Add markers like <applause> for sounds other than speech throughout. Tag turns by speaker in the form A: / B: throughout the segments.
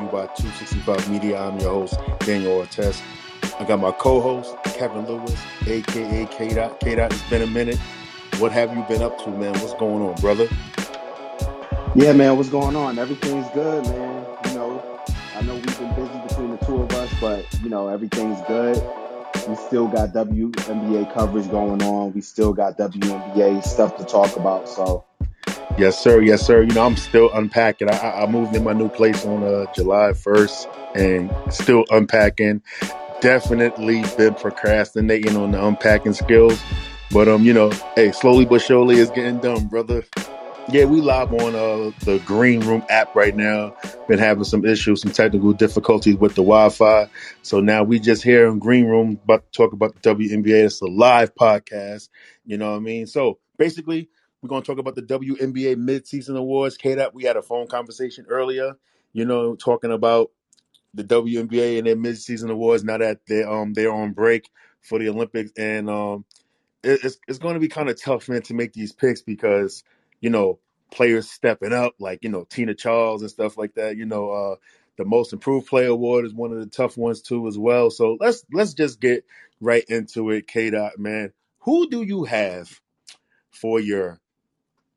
A: you by 265 Media. I'm your host, Daniel Artest. I got my co-host, Kevin Lewis, aka K Dot. K Dot, it's been a minute. What have you been up to, man? What's going on, brother?
B: Yeah, man, what's going on? Everything's good, man. You know, I know we've been busy between the two of us, but you know, everything's good. We still got WNBA coverage going on. We still got WNBA stuff to talk about. So,
A: Yes, sir. Yes, sir. You know, I'm still unpacking. I, I moved in my new place on uh, July 1st and still unpacking. Definitely been procrastinating on the unpacking skills. But um, you know, hey, slowly but surely it's getting done, brother. Yeah, we live on uh the Green Room app right now. Been having some issues, some technical difficulties with the Wi-Fi. So now we just here in Green Room about to talk about the WNBA. It's a live podcast. You know what I mean? So basically, we're gonna talk about the WNBA midseason awards. K that we had a phone conversation earlier, you know, talking about the WNBA and their midseason awards now that they um they're on break for the Olympics and um it, it's it's going to be kind of tough, man, to make these picks because you know players stepping up, like you know Tina Charles and stuff like that. You know, uh, the Most Improved Player award is one of the tough ones too, as well. So let's let's just get right into it, K. Dot, man. Who do you have for your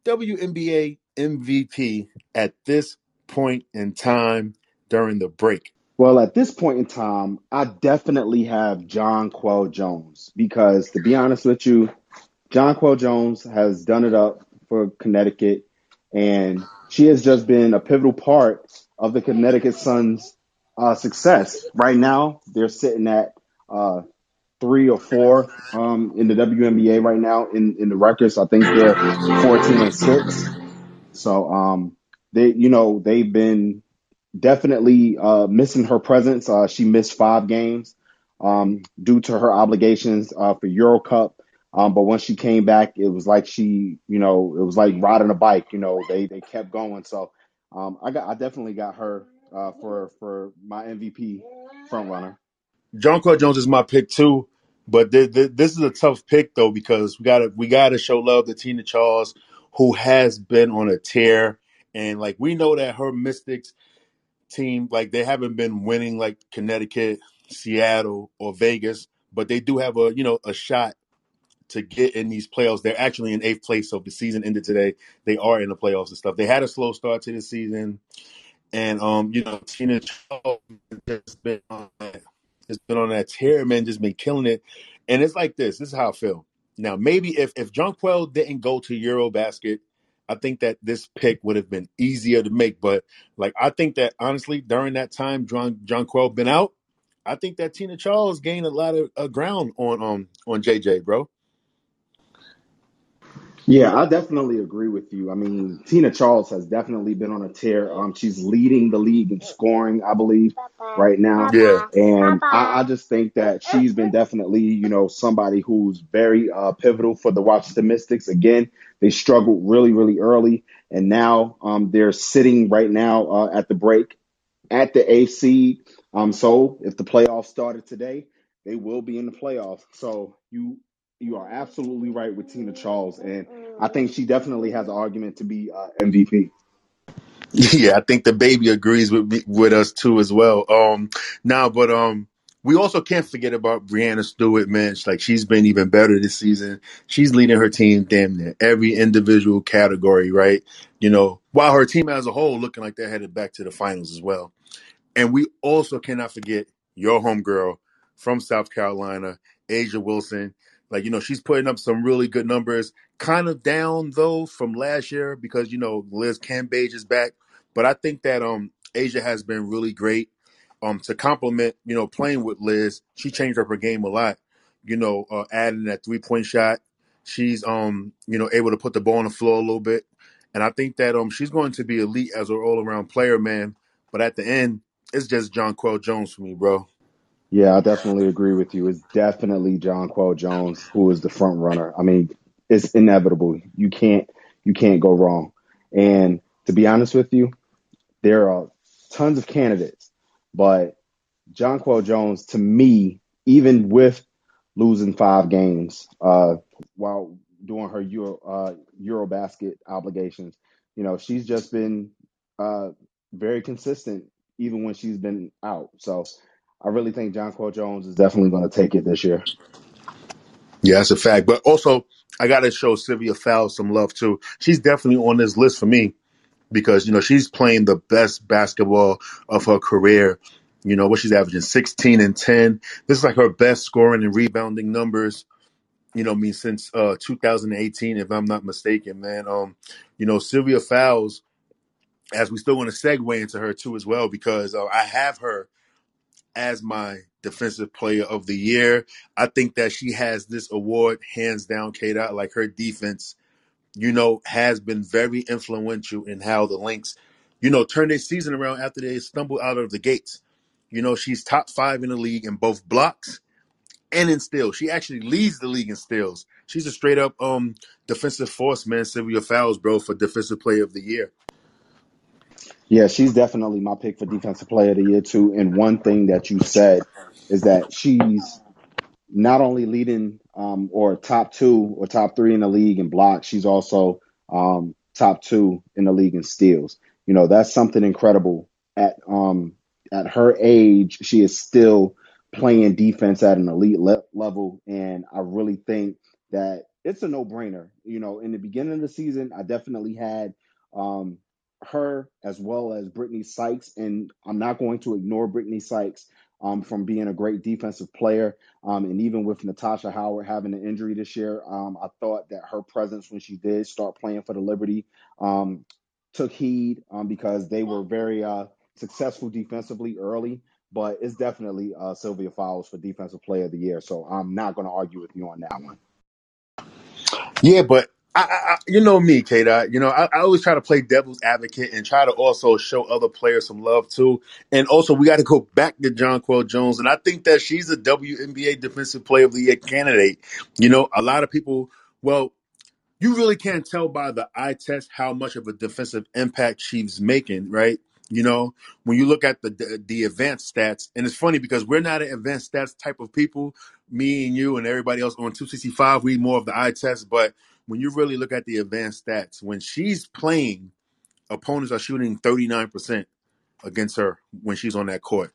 A: WNBA MVP at this point in time during the break?
B: well, at this point in time, I definitely have Jonquel Jones because, to be honest with you, Jonquel Jones has done it up for Connecticut, and she has just been a pivotal part of the Connecticut Suns' uh, success. Right now, they're sitting at uh, three or four um, in the WNBA right now in, in the records. I think they're 14 and six. So um, they, you know, they've been definitely uh, missing her presence. Uh, she missed five games um, due to her obligations uh, for Euro Cup. Um, but once she came back, it was like she, you know, it was like riding a bike. You know, they they kept going. So um, I got, I definitely got her uh, for for my MVP front runner.
A: Claude Jones is my pick too, but th- th- this is a tough pick though because we gotta we gotta show love to Tina Charles, who has been on a tear, and like we know that her Mystics team, like they haven't been winning like Connecticut, Seattle, or Vegas, but they do have a you know a shot to get in these playoffs. They're actually in eighth place, so if the season ended today, they are in the playoffs and stuff. They had a slow start to the season, and um, you know Tina Charles has been on that has been on that tear, man, just been killing it. And it's like this. This is how I feel. Now, maybe if if Jonquel didn't go to Eurobasket, I think that this pick would have been easier to make. But like I think that honestly, during that time John Jonquel been out, I think that Tina Charles gained a lot of uh, ground on um on JJ, bro.
B: Yeah, I definitely agree with you. I mean, Tina Charles has definitely been on a tear. Um, she's leading the league in scoring, I believe, right now.
A: Yeah.
B: And I, I just think that she's been definitely, you know, somebody who's very uh, pivotal for the Washington Mystics. Again, they struggled really, really early, and now um, they're sitting right now uh, at the break at the eighth seed. Um, so if the playoffs started today, they will be in the playoffs. So you you are absolutely right with Tina Charles, and I think she definitely has an argument to be uh, MVP. <laughs>
A: Yeah, I think the baby agrees with with us too as well. Um, now, but um, we also can't forget about Breanna Stewart, man. Like she's been even better this season. She's leading her team damn near every individual category, right? You know, while her team as a whole looking like they're headed back to the finals as well. And we also cannot forget your homegirl from South Carolina, A'ja Wilson. Like, you know, she's putting up some really good numbers. Kind of down though from last year because, you know, Liz Cambage is back. But I think that um A'ja has been really great. Um to complement, you know, playing with Liz, she changed up her game a lot. You know, uh, adding that three point shot. She's um, you know, able to put the ball on the floor a little bit. And I think that um she's going to be elite as an all around player, man. But at the end, it's just Jonquel Jones for me, bro.
B: Yeah, I definitely agree with you. It's definitely Jonquel Jones who is the front runner. I mean, it's inevitable. You can't you can't go wrong. And to be honest with you, there are tons of candidates, but Jonquel Jones, to me, even with losing five games uh, while doing her Euro uh, Eurobasket obligations, you know, she's just been uh, very consistent even when she's been out. So I really think John Jonquel Jones is definitely going to take it this year.
A: Yeah, that's a fact. But also, I got to show Sylvia Fowles some love too. She's definitely on this list for me because you know she's playing the best basketball of her career. You know what she's averaging 16 and 10. This is like her best scoring and rebounding numbers. You know, I mean since uh 2018, if I'm not mistaken, man. Um, you know Sylvia Fowles, as we still want to segue into her too as well because uh, I have her as my defensive player of the year. I think that she has this award hands down, K. Like her defense, you know, has been very influential in how the Lynx, you know, turn their season around after they stumbled out of the gates. You know, she's top five in the league in both blocks and in steals. She actually leads the league in steals. She's a straight up um defensive force, man. Sylvia Fowles, bro, for defensive player of the year.
B: Yeah, she's definitely my pick for defensive player of the year too. And one thing that you said is that she's not only leading um, or top two or top three in the league in blocks, she's also um, top two in the league in steals. You know, that's something incredible. At um, at her age, she is still playing defense at an elite le- level, and I really think that it's a no brainer. You know, in the beginning of the season, I definitely had um, her as well as Brittney Sykes, and I'm not going to ignore Brittney Sykes um, from being a great defensive player. Um, and even with Natasha Howard having an injury this year, um, I thought that her presence when she did start playing for the Liberty um, took heed um, because they were very uh, successful defensively early. But it's definitely uh, Sylvia Fowles for Defensive Player of the Year. So I'm not going to argue with you on that one.
A: Yeah, but I, I, you know me, K. You know, I, I always try to play devil's advocate and try to also show other players some love too. And also, we got to go back to Jonquel Jones, and I think that she's a WNBA Defensive Player of the Year candidate. You know, a lot of people. Well, you really can't tell by the eye test how much of a defensive impact she's making, right? You know, when you look at the, the the advanced stats, and it's funny because we're not an advanced stats type of people. Me and you and everybody else on 265, we more of the eye test. But when you really look at the advanced stats, when she's playing, opponents are shooting 39% against her when she's on that court.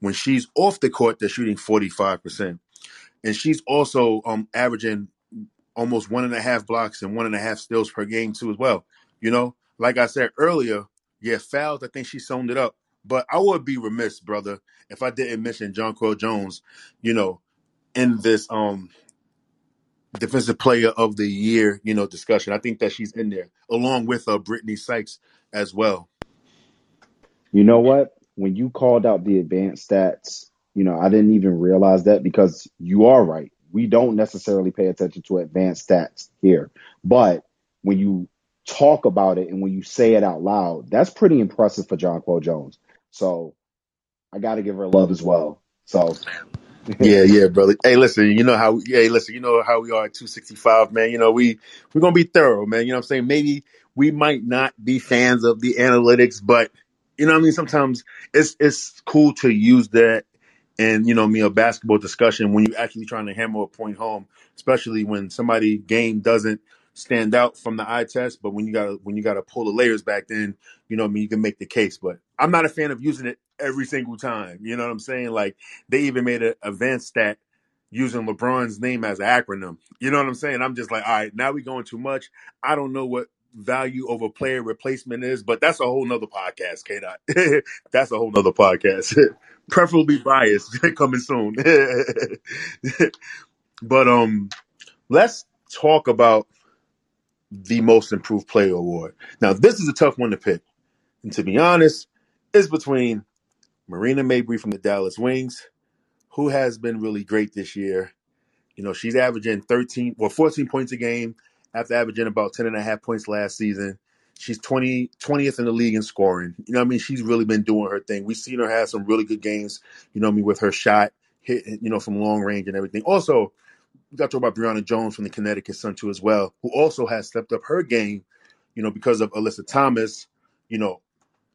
A: When she's off the court, they're shooting 45%. And she's also um averaging almost one and a half blocks and one and a half steals per game too as well. You know, like I said earlier, yeah, Fowles. I think she summed it up. But I would be remiss, brother, if I didn't mention Jonquel Jones. You know, in this um defensive player of the year, you know, discussion. I think that she's in there along with uh, Brittney Sykes as well.
B: You know what? When you called out the advanced stats, you know, I didn't even realize that because you are right. We don't necessarily pay attention to advanced stats here. But when you talk about it and when you say it out loud, that's pretty impressive for John Jonquel Jones. So I got to give her love as well. So <laughs>
A: Yeah, yeah, brother. Hey, listen, you know how hey, listen, you know how we are at 265, man. You know, we we're gonna be thorough, man. You know what I'm saying? Maybe we might not be fans of the analytics, but you know what I mean? Sometimes it's it's cool to use that and you know me a basketball discussion when you're actually trying to hammer a point home, especially when somebody game doesn't stand out from the eye test, but when you gotta when you gotta pull the layers back then, you know I mean, you can make the case. But I'm not a fan of using it every single time. You know what I'm saying? Like they even made an advanced stat using LeBron's name as an acronym. You know what I'm saying? I'm just like, all right, now we going too much. I don't know what value over player replacement is, but that's a whole nother podcast, K dot. <laughs> that's a whole nother podcast. <laughs> Preferably biased <laughs> coming soon. but um let's talk about the most improved player award. Now this is a tough one to pick. And to be honest, it's between Marina Mabrey from the Dallas Wings, who has been really great this year. You know, she's averaging 13, well, 14 points a game after averaging about 10 and a half points last season. She's 20, 20th in the league in scoring. You know what I mean? She's really been doing her thing. We've seen her have some really good games, you know I mean, with her shot, hit, you know, from long range and everything. Also, we got to talk about Brionna Jones from the Connecticut Sun, too, as well, who also has stepped up her game, you know, because of Alyssa Thomas, you know,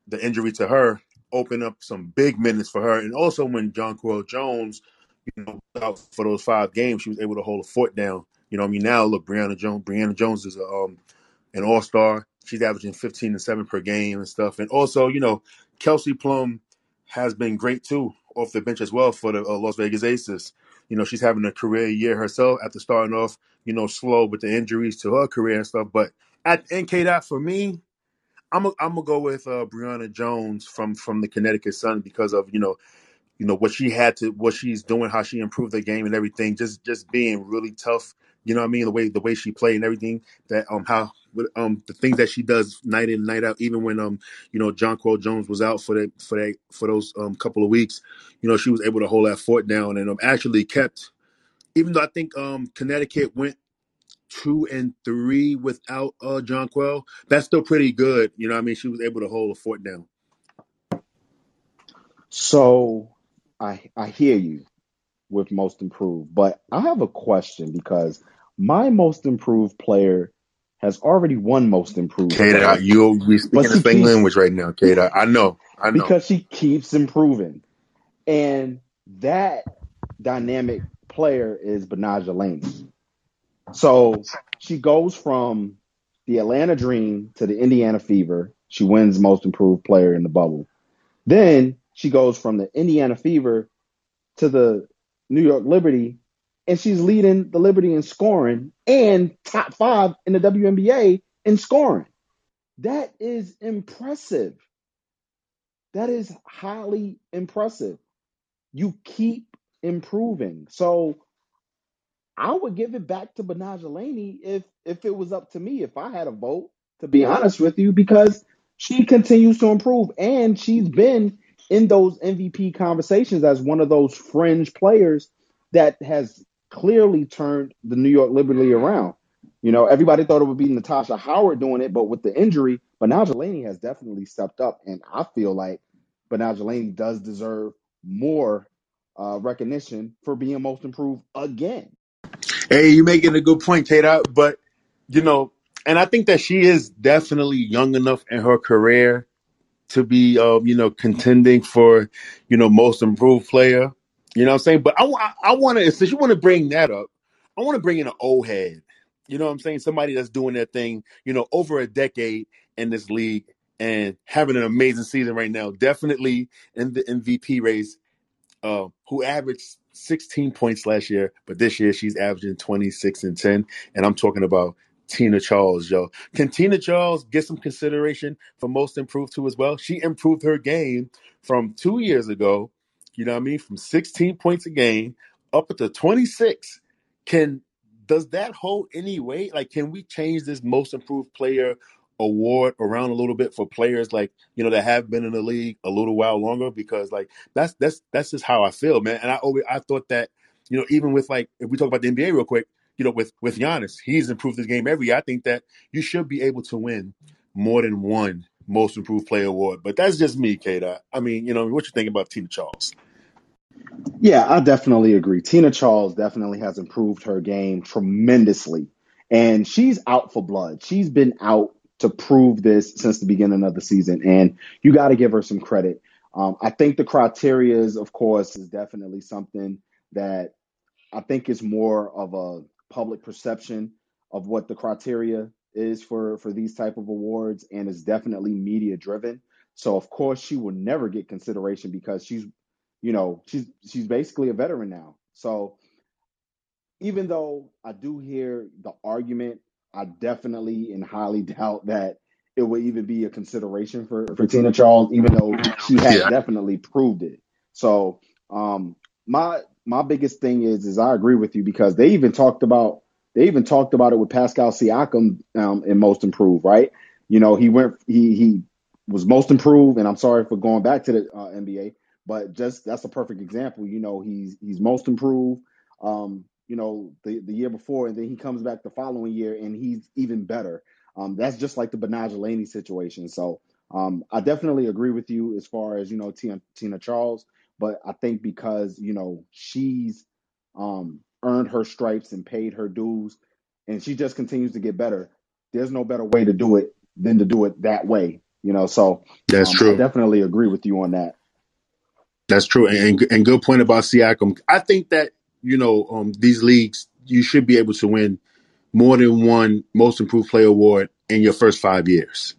A: the injury to her opened up some big minutes for her. And also when Jonquel Jones, you know, out for those five games, she was able to hold a foot down. You know, I mean, now look, Brionna Jones, Jones is a, um, an all star. she's averaging 15 and 7 per game and stuff. And also, you know, Kelsey Plum has been great too off the bench as well for the uh, Las Vegas Aces. You know, she's having a career year herself after starting off, you know, slow with the injuries to her career and stuff. But at NK dot for me, I'm a, I'm gonna go with uh, Brionna Jones from from the Connecticut Sun because of you know you know what she had to what she's doing how she improved the game and everything just just being really tough you know what i mean? The way the way she played and everything that um how um the things that she does night in and night out even when um you know Jonquel Jones was out for that for that for those um couple of weeks you know she was able to hold that fort down and um actually kept even though i think um connecticut went two and three without uh Jonquel, that's still pretty good. You know i mean? She was able to hold a fort down.
B: So I I hear you with most improved, but I have a question because my most improved player has already won most improved
A: Kata, you'll be speaking the same language right now, Kata. I know, I know.
B: because she keeps improving. And that dynamic player is Betnijah Laney. So she goes from the Atlanta Dream to the Indiana Fever. She wins most improved player in the bubble. Then she goes from the Indiana Fever to the New York Liberty, and she's leading the Liberty in scoring and top five in the WNBA in scoring. That is impressive. That is highly impressive. You keep improving. So I would give it back to Betnijah Laney if if it was up to me, if I had a vote, to be honest with you, because she continues to improve and she's been in those MVP conversations as one of those fringe players that has clearly turned the New York Liberty around. You know, everybody thought it would be Natasha Howard doing it, but with the injury, but now Laney has definitely stepped up, and I feel like but now Laney does deserve more uh, recognition for being most improved again.
A: Hey, you're making a good point, Kata. But you know, and I think that she is definitely young enough in her career to be, um, you know, contending for, you know, most improved player. You know what I'm saying? But I, wa- I want to, since you want to bring that up, I want to bring in an old head. You know what I'm saying? Somebody that's doing their thing, you know, over a decade in this league and having an amazing season right now. Definitely in the MVP race uh, who averaged 16 points last year, but this year she's averaging 26 and 10. And I'm talking about Tina Charles, yo. Can Tina Charles get some consideration for most improved too as well? She improved her game from two years ago, you know what I mean, from 16 points a game up to 26. Can does that hold any weight? Like, can we change this most improved player award around a little bit for players like you know that have been in the league a little while longer? Because like that's that's that's just how I feel, man. And I always I thought that you know even with like if we talk about the NBA real quick, you know with with Giannis, he's improved his game every year. I think that you should be able to win more than one most improved player award. But that's just me, Kata. I mean, you know, what you think about Tina Charles?
B: Yeah, I definitely agree. Tina Charles definitely has improved her game tremendously. And she's out for blood. She's been out to prove this since the beginning of the season. And you got to give her some credit. Um, I think the criteria is, of course, is definitely something that I think is more of a public perception of what the criteria is for for these type of awards and is definitely media driven. So of course she will never get consideration because she's you know, she's she's basically a veteran now. So even though I do hear the argument, I definitely and highly doubt that it would even be a consideration for, for Tina Charles, even though she has
A: Yeah.
B: definitely proved it. So um my my biggest thing is is I agree with you because they even talked about they even talked about it with Pascal Siakam um, in most improved, right? You know, he went he he was most improved, and I'm sorry for going back to the uh, NBA, but just that's a perfect example. You know, he's he's most improved. Um, you know, the the year before, and then he comes back the following year, and he's even better. Um, that's just like the Betnijah situation. So um, I definitely agree with you as far as you know Tina, Tina Charles, but I think because you know she's um, earned her stripes and paid her dues, and she just continues to get better. There's no better way to do it than to do it that way. You know, so
A: That's
B: um, I
A: true.
B: definitely agree with you on that.
A: That's true, and, and good point about Siakam. I think that you know um, these leagues you should be able to win more than one Most Improved Player award in your first five years.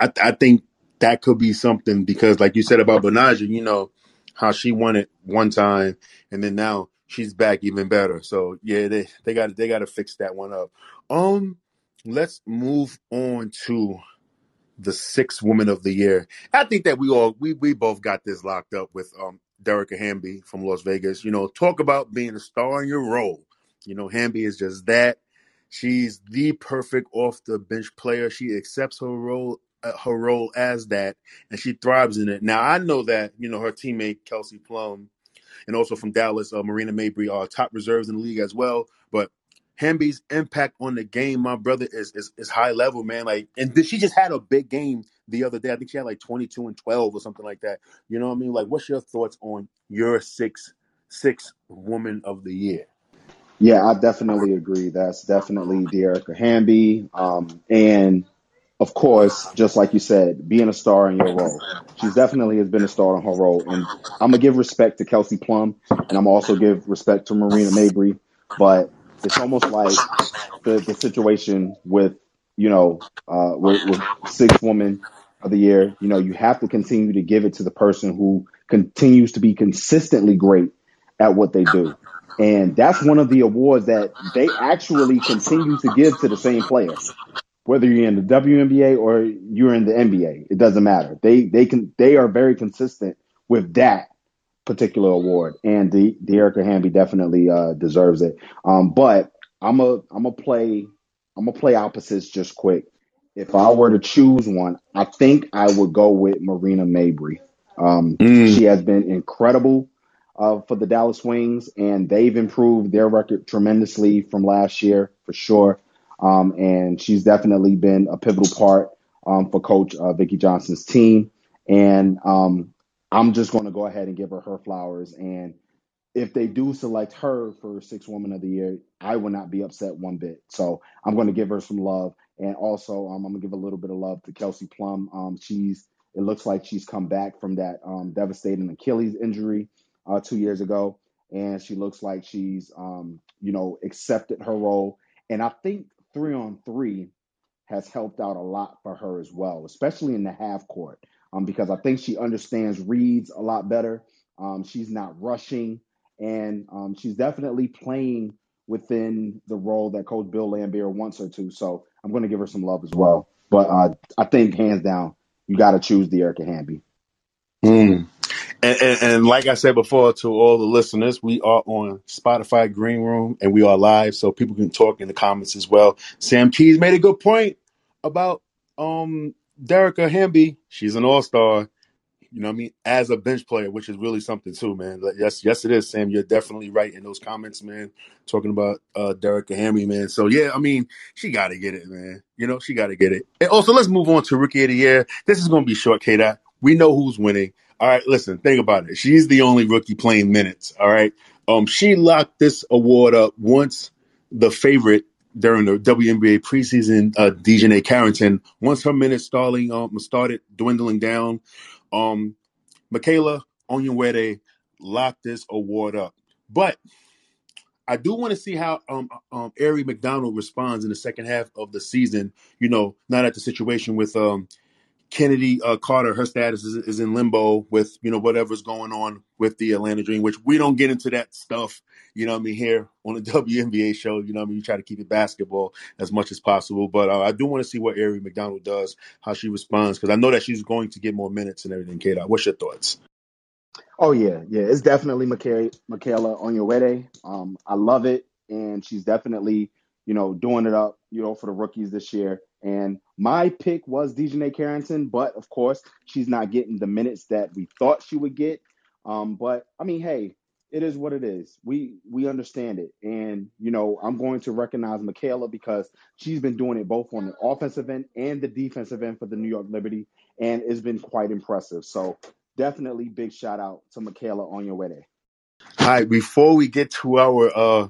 A: I, I think that could be something because, like you said about Betnijah, you know how she won it one time, and then now she's back even better. So yeah, they they got they got to fix that one up. Um, let's move on to the sixth woman of the year. I think that we all we we both got this locked up with um Dearica Hamby from Las Vegas. You know, talk about being a star in your role. You know, Hamby is just that. She's the perfect off the bench player. She accepts her role uh, her role as that, and she thrives in it. Now I know that you know her teammate Kelsey Plum and also from Dallas, uh, Marina Mabrey are top reserves in the league as well. But Hamby's impact on the game, my brother, is, is is high level, man. Like, and she just had a big game the other day. I think she had like twenty two and twelve or something like that. You know what I mean? Like, what's your thoughts on your six six woman of the year?
B: Yeah, I definitely agree. That's definitely Dearica Hamby. Um, and of course, just like you said, being a star in your role. She's definitely has been a star in her role. And I'm gonna give respect to Kelsey Plum and I'm also give respect to Marina Mabrey. But it's almost like the the situation with, you know, uh with, with six women of the year, you know, you have to continue to give it to the person who continues to be consistently great at what they do. And that's one of the awards that they actually continue to give to the same player whether you're in the WNBA or you're in the NBA, it doesn't matter. They they can they are very consistent with that particular award, and the Dearica Hamby definitely uh, deserves it. Um, but I'm a I'm a play I'm gonna play opposites just quick. If I were to choose one, I think I would go with Marina Mabrey. Um,
A: Mm.
B: she has been incredible uh, for the Dallas Wings, and they've improved their record tremendously from last year for sure. Um, and she's definitely been a pivotal part um, for Coach uh, Vickie Johnson's team. And um, I'm just going to go ahead and give her her flowers. And if they do select her for Six Woman of the Year, I will not be upset one bit. So I'm going to give her some love. And also, um, I'm going to give a little bit of love to Kelsey Plum. Um, she's it looks like she's come back from that um, devastating Achilles injury uh, two years ago, and she looks like she's um, you know accepted her role. And I think three on three has helped out a lot for her as well, especially in the half court, um, because I think she understands reads a lot better. Um, she's not rushing, and um, she's definitely playing within the role that Coach Bill Laimbeer wants her to. So I'm going to give her some love as well. But uh, I think hands down, you got to choose the Erica Hamby.
A: Mm. And, and, and like I said before to all the listeners, we are on Spotify Green Room and we are live, so people can talk in the comments as well. Sam Keys made a good point about um Dearica Hamby. She's an all star. You know what I mean? As a bench player, which is really something too, man. Like, yes, yes, it is, Sam. You're definitely right in those comments, man. Talking about uh Dearica Hamby, man. So yeah, I mean, she gotta get it, man. You know, she gotta get it. And also let's move on to rookie of the year. This is gonna be short, K. We know who's winning. All right, listen, think about it. She's the only rookie playing minutes. All right. Um, she locked this award up once the favorite during the WNBA preseason, uh, DiJonai Carrington, once her minutes starting um started dwindling down, um, Michaela Onyenwere locked this award up. But I do want to see how um um Aari McDonald responds in the second half of the season. You know, not at the situation with um Kennedy uh, Carter, her status is, is in limbo with you know whatever's going on with the Atlanta Dream, which we don't get into that stuff. You know I mean here on the <laughs> WNBA show. You know I mean we try to keep it basketball as much as possible, but uh, I do want to see what Aari McDonald does, how she responds, because I know that she's going to get more minutes and everything. Kate, what's your thoughts?
B: Oh yeah, yeah, it's definitely Michaela, Michaela Onyenwere. Um, I love it, and she's definitely you know doing it up, you know, for the rookies this year. And my pick was DiJonai Carrington, but of course she's not getting the minutes that we thought she would get. Um, but I mean, hey, it is what it is. We we understand it, and you know, I'm going to recognize Michaela because she's been doing it both on the offensive end and the defensive end for the New York Liberty, and it's been quite impressive. So definitely big shout out to Michaela Onyenwere.
A: Hi, before we get to our uh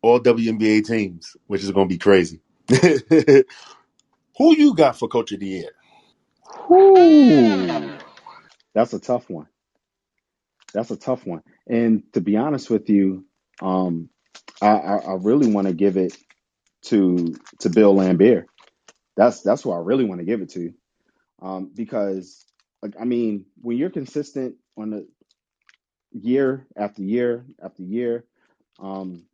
A: all WNBA teams, which is going to be crazy. <laughs> Who you got for coach of the year?
B: Whoo, that's a tough one. That's a tough one. And to be honest with you, um, I, I, I really want to give it. to to Bill Laimbeer. That's that's who I really want to give it to, um, because like I mean, when you're consistent on the year after year after year, um,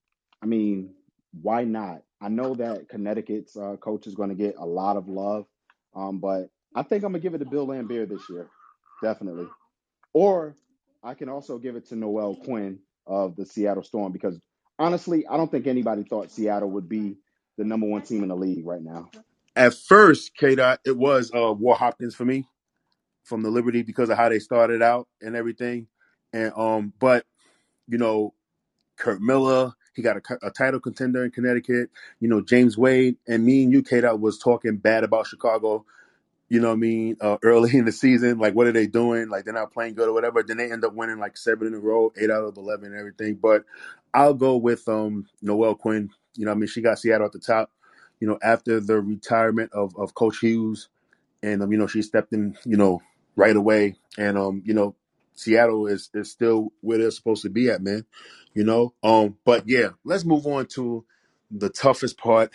B: I mean, why not? I know that Connecticut's uh, coach is going to get a lot of love, um, but I think I'm gonna give it to Bill Laimbeer this year, definitely. Or I can also give it to Noelle Quinn of the Seattle Storm because honestly, I don't think anybody thought Seattle would be the number one team in the league right now.
A: At first, K Dot, it was uh, Walt Hopkins for me from the Liberty because of how they started out and everything. And um, but you know, Curt Miller, he got a, a title contender in Connecticut. You know, James Wade and me and you, K Dot, was talking bad about Chicago you know what I mean, uh, <laughs> early in the season. Like, what are they doing? Like, they're not playing good or whatever. Then they end up winning like seven in a row, eight out of 11 and everything. But I'll go with um, Noelle Quinn. You know I mean? She got Seattle at the top, you know, after the retirement of, of Coach Hughes. And, um, you know, she stepped in, you know, right away. And, um, you know, Seattle is, is still where they're supposed to be at, man. You know? Um, but yeah, let's move on to the toughest part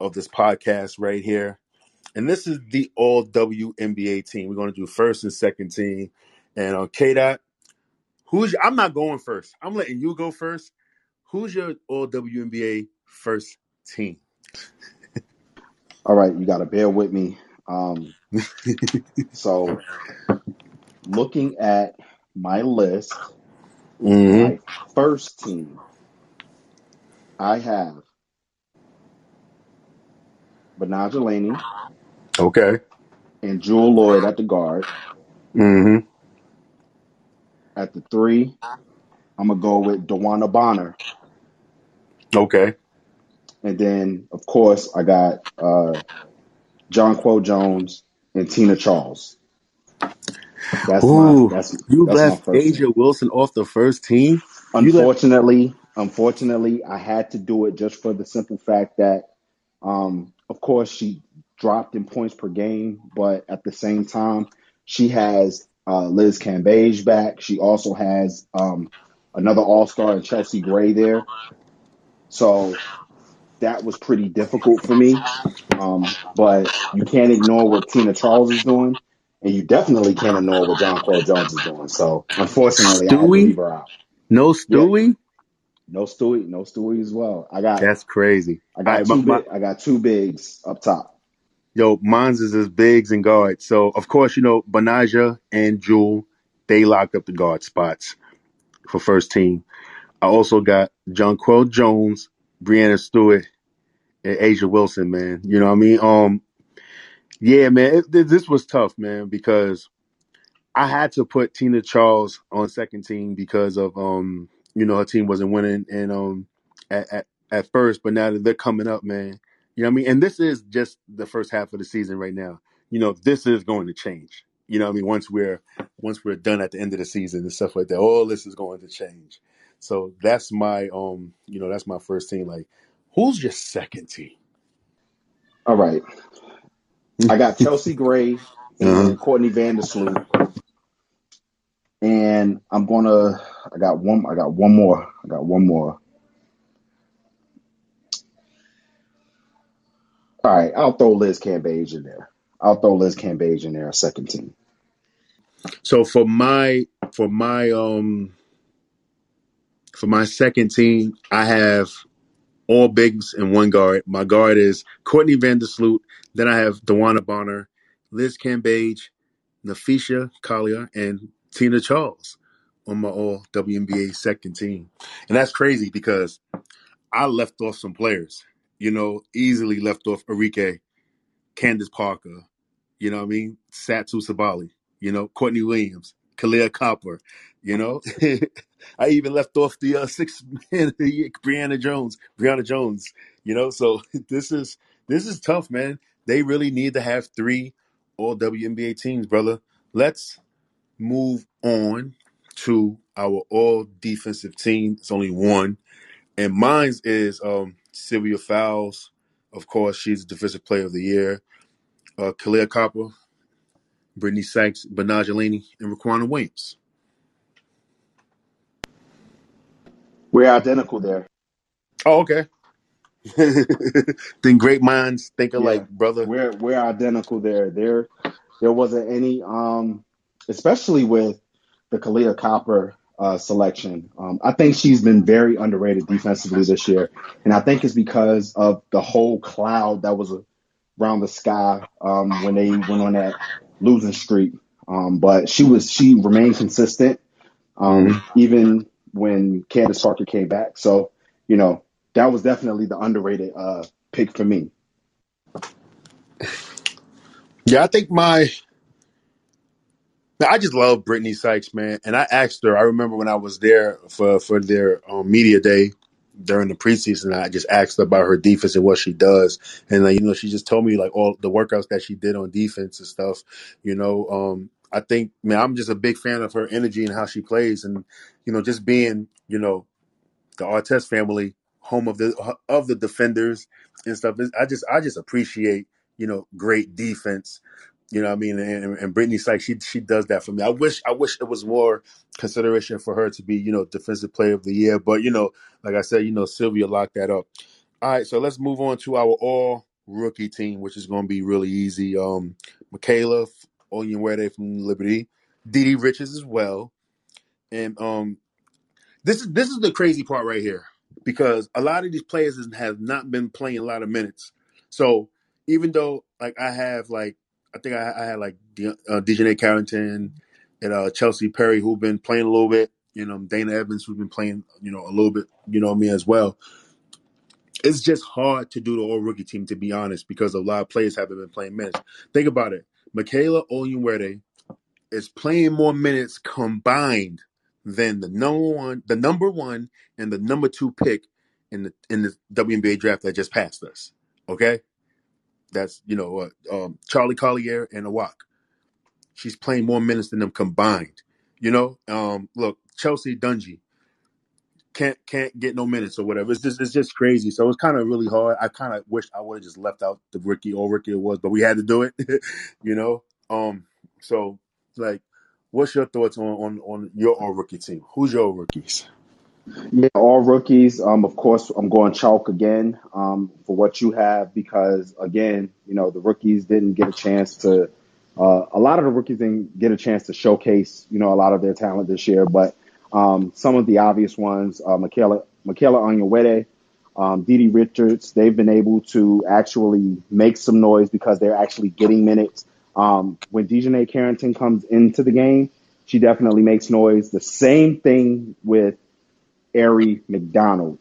A: of this podcast right here and this is the all WNBA team. We're going to do first and second team. And on K dot, who's your, I'm not going first. I'm letting you go first. Who's your all WNBA first team?
B: All right, you got to bear with me. Um, <laughs> so, looking at my list,
A: mm-hmm.
B: my first team, I have Laney
A: Okay.
B: and Jewell Lloyd at the guard.
A: Mm-hmm.
B: At the three, I'm gonna go with DeWanda Bonner,
A: Okay.
B: and then of course I got uh, Jonquel Jones and Tina Charles. That's
A: Ooh,
B: my that's
A: you
B: that's
A: left A'ja
B: team.
A: Wilson off the first team. You left.
B: Unfortunately, unfortunately, I had to do it just for the simple fact that, um, of course, she dropped in points per game, but at the same time, she has uh, Liz Cambage back. She also has um, another All Star in Chelsea Gray there. So that was pretty difficult for me. Um, but you can't ignore what Tina Charles is doing, and you definitely can't <laughs> ignore what John Jonquel Jones is doing. So unfortunately, I had to
A: Stewie?
B: leave her out.
A: No Stewie.
B: No Stewie, no Stewie as well. I got
A: That's crazy.
B: I got
A: All right,
B: two
A: my-
B: big I got two bigs up top.
A: Yo, mine's is as bigs and guards. So of course, you know, Betnijah and Jewell, they locked up the guard spots for first team. I also got Jonquel Jones, Breanna Stewart, and A'ja Wilson, man. You know what I mean? Um yeah, man, it, th- this was tough, man, because I had to put Tina Charles on second team because of um, you know, her team wasn't winning and um at, at, at first, but now that they're coming up, man. You know what I mean? And this is just the first half of the season right now. You know, this is going to change. You know what I mean? Once we're once we're done at the end of the season and stuff like that, all this is going to change. So that's my um, you know, that's my first team. Like, who's your second team?
B: All right. I got Chelsea Gray and
A: Uh-huh.
B: Courtney Vandersloot. And I'm gonna I got one I got one more. I got one more. All right, I'll throw Liz Cambage in there. I'll throw Liz Cambage in there, a second team.
A: So for my for my um for my second team, I have all bigs and one guard. My guard is Courtney Vandersloot. Then I have DeWanda Bonner, Liz Cambage, Napheesa Collier, and Tina Charles on my all WNBA second team. And that's crazy because I left off some players. You know, easily left off Arike, Candace Parker, you know what I mean? Satou Sabally, you know, Courtney Williams, Kahleah Copper, you know. <laughs> I even left off the uh, six man <laughs> Brionna Jones, Brionna Jones, you know. So <laughs> this is this is tough, man. They really need to have three all WNBA teams, brother. Let's move on to our all defensive team. It's only one, and mine's is um Sylvia Fowles. Of course, she's the defensive player of the year. Uh, Kahleah Copper, Brittney Sykes, Betnijah Laney, and Riquna Williams.
B: We're identical there.
A: Oh, okay. <laughs> then great minds think
B: Yeah,
A: alike, brother.
B: we're we're identical there. There there wasn't any um especially with the Kahleah Copper uh, selection. Um, I think she's been very underrated defensively this year, and I think it's because of the whole cloud that was around the sky um, when they went on that losing streak. Um, but she was she remained consistent um,
A: Mm-hmm.
B: even when Candace Parker came back. So you know that was definitely the underrated uh, pick for me.
A: Yeah, I think my I just love Brittney Sykes, man. And I asked her. I remember when I was there for for their um, media day during the preseason. I just asked her about her defense and what she does, and like, you know, she just told me like all the workouts that she did on defense and stuff. You know, um, I think, man, I'm just a big fan of her energy and how she plays, and you know, just being, you know, the Artest family, home of the of the defenders and stuff. I just I just appreciate you know great defense. You know what I mean? And, and Brittney Sykes, she she does that for me. I wish I wish it was more consideration for her to be you know defensive player of the year. But you know, like I said, you know Sylvia locked that up. All right, so let's move on to our all rookie team, which is going to be really easy. Um, Michaela Onyenwere from Liberty, Didi Richards as well, and um, this is this is the crazy part right here because a lot of these players have not been playing a lot of minutes. So even though like I have like I think I, I had like De, uh, DiJonai Carrington and uh, Chelsea Perry who've been playing a little bit. You know Dana Evans who's been playing you know a little bit. You know me as well. It's just hard to do the all rookie team to be honest because a lot of players haven't been playing minutes. Think about it. Michaela Onyenwere is playing more minutes combined than the number one, the number one and the number two pick in the in the WNBA draft that just passed us. Okay, that's you know uh, um, Charli Collier and Awak. She's playing more minutes than them combined. You know, um, look, Chelsea Dungee can't can't get no minutes or whatever. It's just it's just crazy. So it's kind of really hard. I kind of wish I would have just left out the rookie or rookie it was, but we had to do it. <laughs> you know, um, so like What's your thoughts on on, on your all rookie team? Who's your rookies?
B: Yeah, all rookies. Um, of course, I'm going chalk again um, for what you have because again, you know, the rookies didn't get a chance to. Uh, a lot of the rookies didn't get a chance to showcase, you know, a lot of their talent this year. But um, some of the obvious ones, uh, Michaela Michaela Onyenwere, um, Didi Richards, they've been able to actually make some noise because they're actually getting minutes. Um, when DiJonai Carrington comes into the game, she definitely makes noise. The same thing with Aari McDonald.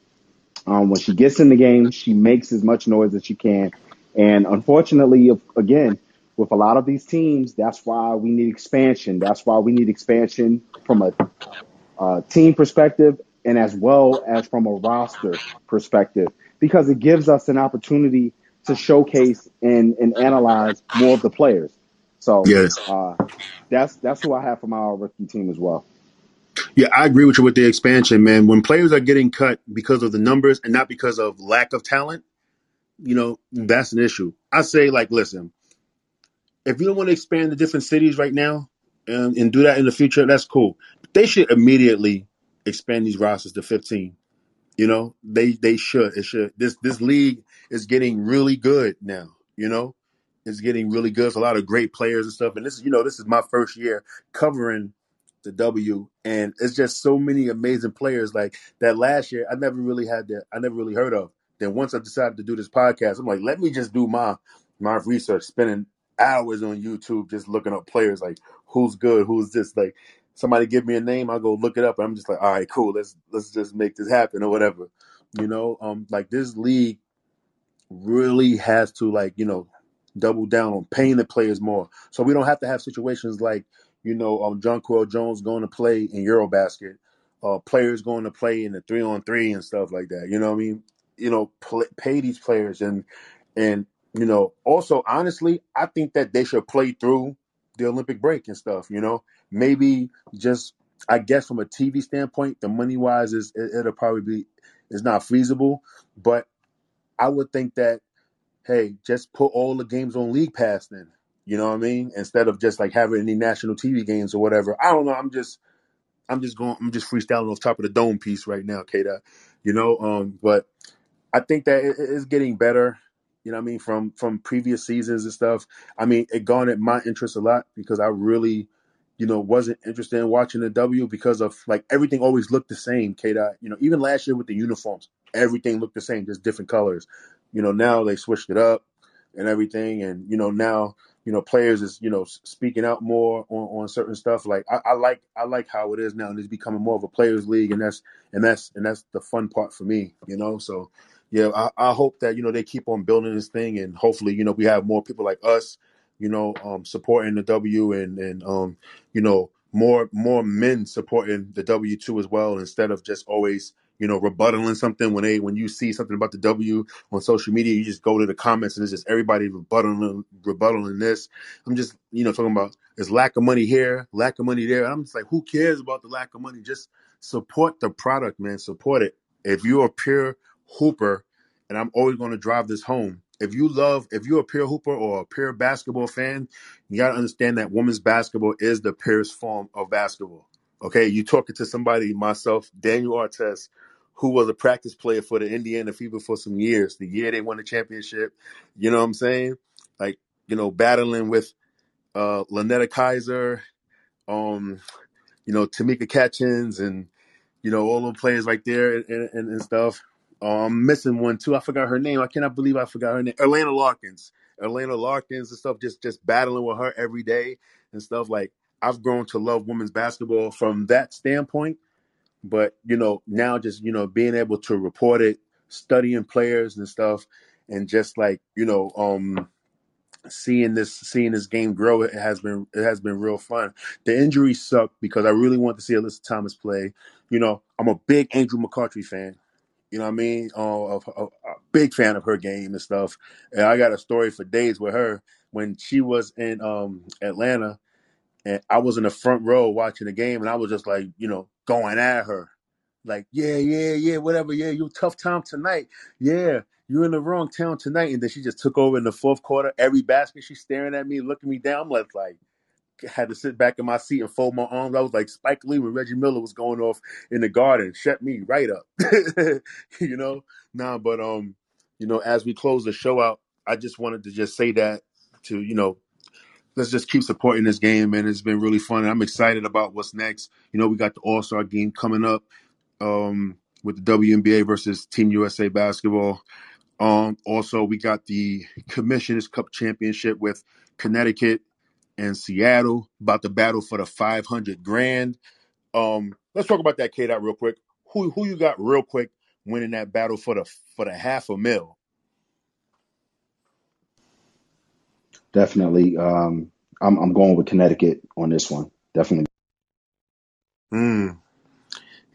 B: Um, when she gets in the game, she makes as much noise as she can. And unfortunately, again, with a lot of these teams, that's why we need expansion. That's why we need expansion from a, a team perspective and as well as from a roster perspective, because it gives us an opportunity to showcase and, and analyze more of the players. So
A: Yes.
B: uh, that's that's who I have for my rookie team as well.
A: Yeah, I agree with you with the expansion, man. When players are getting cut because of the numbers and not because of lack of talent, you know, that's an issue. I say, like, listen, if you don't want to expand to different cities right now and, and do that in the future, that's cool. But they should immediately expand these rosters to 15. You know, they they should. It should. This this league is getting really good now. You know, it's getting really good. A lot of great players and stuff. And this is, you know, this is my first year covering the W, and it's just so many amazing players. Like that last year, I never really had that. I never really heard of. Then once I decided to do this podcast, I'm like, let me just do my my research, spending hours on YouTube just looking up players. Like who's good, who's this. Like somebody give me a name, I'll go look it up, and I'm just like, all right, cool. Let's let's just make this happen or whatever. You know, um, like this league really has to like you know double down on paying the players more, so we don't have to have situations like you know um, Jonquel Jones going to play in EuroBasket, uh, players going to play in the three on three and stuff like that. You know I mean? You know, pl- pay these players and and you know also honestly, I think that they should play through the Olympic break and stuff. You know, maybe just I guess from a TV standpoint, the money wise is it, it'll probably be it's not feasible, but I would think that hey, just put all the games on League Pass then. You know what I mean? Instead of just like having any national TV games or whatever. I don't know. I'm just I'm just going I'm just freestyling off top of the dome piece right now, K You know, um, but I think that it is getting better. You know what I mean from from previous seasons and stuff. I mean, it garnered my interest a lot because I really, you know, wasn't interested in watching the W because of like everything always looked the same. K. You know, even last year with the uniforms, everything looked the same, just different colors. You know, now they switched it up and everything, and you know now you know players is you know speaking out more on, on certain stuff. Like I, I like I like how it is now, and it's becoming more of a players league, and that's and that's and that's the fun part for me. You know, so yeah, I, I hope that you know they keep on building this thing, and hopefully you know we have more people like us, you know, um, supporting the W, and and um, you know more more men supporting the W two as well, instead of just always you know rebuttaling something when they when you see something about the W on social media, you just go to the comments and it's just everybody rebuttaling rebuttaling this. I'm just you know talking about there's lack of money here, lack of money there. I'm just like, who cares about the lack of money? Just support the product, man. Support it. If you're a pure hooper, and I'm always going to drive this home. If you love, if you're a pure hooper or a pure basketball fan, you got to understand that women's basketball is the purest form of basketball. Okay, you talking to somebody, myself, Daniel Artest, who was a practice player for the Indiana Fever for some years. The year they won the championship, you know what I'm saying? Like, you know, battling with uh Lounnetta Kaiser, um, you know, Tamika Catchings and you know, all the players right there and, and, and stuff. Oh, I'm missing one too. I forgot her name. I cannot believe I forgot her name. Erlana Larkins. Erlana Larkins and stuff. Just just battling with her every day and stuff. Like I've grown to love women's basketball from that standpoint. But you know, now just you know being able to report it, studying players and stuff, and just like you know, um, seeing this seeing this game grow it has been it has been real fun. The injuries suck because i really want to see alyssa thomas play. You know i'm a big Angel McCoughtry fan. You know what i mean? Uh, a, a, a big fan of her game and stuff. And i got a story for days with her when she was in um atlanta and I was in the front row watching the game, and I was just like, you know, going at her, like, yeah, yeah, yeah, whatever, yeah, you tough time tonight, yeah, you're in the wrong town tonight, and then she just took over in the fourth quarter. Every basket, she's staring at me, looking me down. I'm like, like, had to sit back in my seat and fold my arms. I was like Spike Lee when Reggie Miller was going off in the garden, shut me right up, <laughs> you know. Nah, but um, you know, as we close the show out, I just wanted to just say that to you know let's just keep supporting this game, man. It's been really fun. I'm excited about what's next. You know, we got the All Star game coming up um, with the WNBA versus Team USA basketball. Um, also, we got the Commissioners Cup Championship with Connecticut and Seattle about to battle for the 500 grand. Um, let's talk about that K dot real quick. Who who you got real quick winning that battle for the for the half a mil?
B: Definitely. Um, I'm, I'm going with Connecticut on this one. Definitely.
A: Hmm.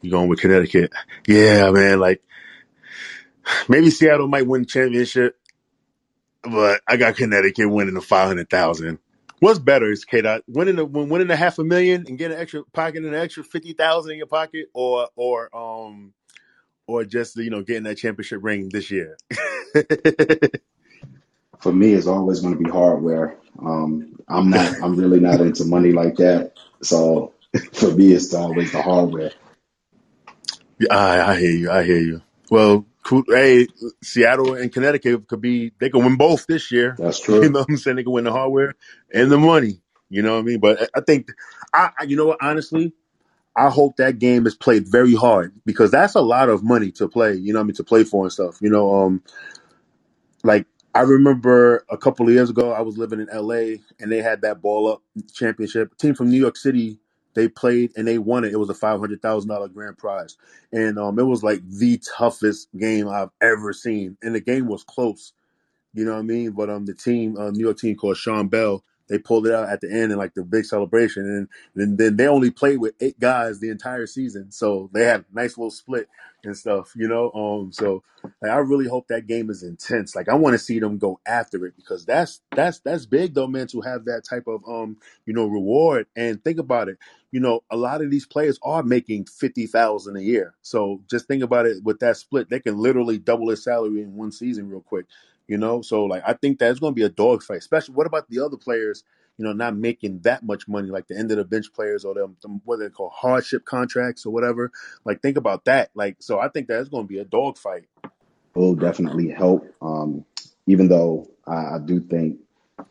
A: You going with Connecticut? Yeah, man. Like maybe Seattle might win championship, but I got Connecticut winning the five hundred thousand. What's better is K dot winning the winning the half a million and getting an extra pocket an extra fifty thousand in your pocket, or or um or just you know getting that championship ring this year. <laughs>
B: For me, it's always going to be hardware. Um, I'm not. I'm really not into money like that. So <laughs> for me, it's always the hardware.
A: I, I hear you. I hear you. Well, cool. Hey, Seattle and Connecticut could be. They could win both this year.
B: That's <laughs> true.
A: You know what I'm saying? They could win the hardware and the money. You know what I mean? But I think, I- you know what? Honestly, I hope that game is played very hard because that's a lot of money to play. You know what I mean? To play for and stuff. You know, um, like I remember a couple of years ago, I was living in LA and they had that ball up championship. A team from New York City, they played and they won it. It was a five hundred thousand dollar grand prize, and um, it was like the toughest game I've ever seen. And the game was close. You know what I mean? But um, the team, uh, New York team called Sean Bell, they pulled it out at the end and like the big celebration. And then then they only played with eight guys the entire season, so they had a nice little split and stuff. You know, um, so like, I really hope that game is intense. Like I want to see them go after it because that's that's that's big though, man, to have that type of um, you know, reward. And think about it. You know, a lot of these players are making fifty thousand a year. So just think about it with that split, they can literally double their salary in one season real quick. You know, so like I think that's going to be a dogfight. Especially, what about the other players? You know, not making that much money, like the end of the bench players or them, them what they call hardship contracts or whatever. Like, think about that. Like, so I think that's going to be a dogfight.
B: It will definitely help. Um, even though I, I, do think,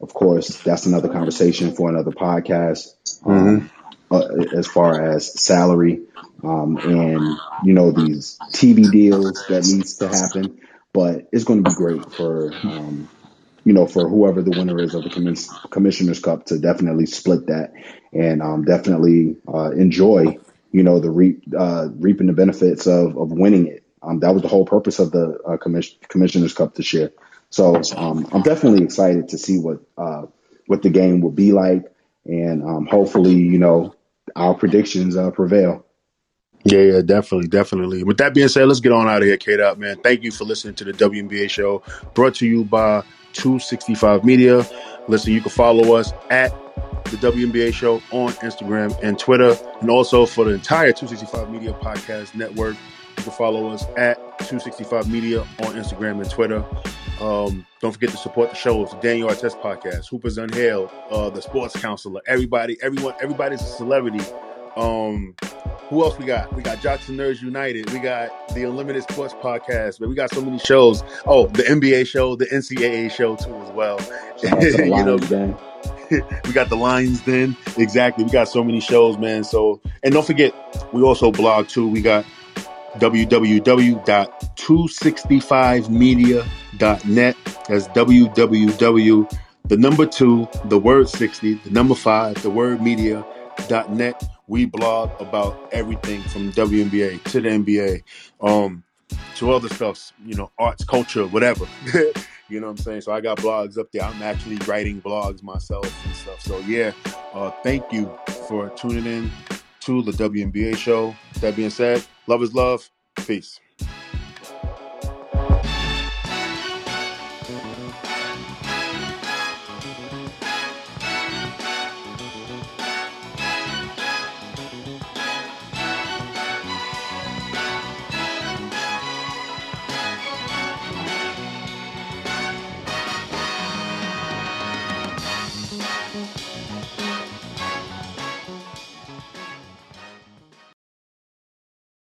B: of course, that's another conversation for another podcast. Um, mm-hmm. uh, as far as salary um, and you know these TV deals that needs to happen, but it's going to be great for um, you know, for whoever the winner is of the commis- Commissioner's Cup to definitely split that and um, definitely uh, enjoy, you know, the reap, uh, reaping the benefits of, of winning it. Um, that was the whole purpose of the uh, commis- Commissioner's Cup this year. So um, I'm definitely excited to see what uh, what the game will be like, and um, hopefully, you know, our predictions uh, prevail.
A: Yeah, yeah, definitely, definitely. With that being said, let's get on out of here, K Dot, man. Thank you for listening to the WNBA show brought to you by 265 Media. Listen, you can follow us at the WNBA show on Instagram and Twitter. And also for the entire 265 Media Podcast Network, you can follow us at 265 Media on Instagram and Twitter. Um, don't forget to support the shows, Daniel Artest Podcast, Hoopers Unhailed, uh, the Sports Counselor, everybody, everyone, everybody's a celebrity. Um, who else we got? We got Jackson Nerds United. We got the Unlimited Sports Podcast. But we got so many shows. Oh, the NBA show, the NCAA show too as well. <laughs> you know, <laughs> we got the Lions Den. Exactly. We got so many shows, man. So and don't forget, we also blog too. We got www.265media.net. That's www the number two, the word 60, the number five, the word media.net we blog about everything from WNBA to the NBA, um, to other stuff, you know, arts, culture, whatever. <laughs> you know what I'm saying? So I got blogs up there. I'm actually writing blogs myself and stuff. So yeah, uh, thank you for tuning in to the WNBA show. That being said, love is love. Peace.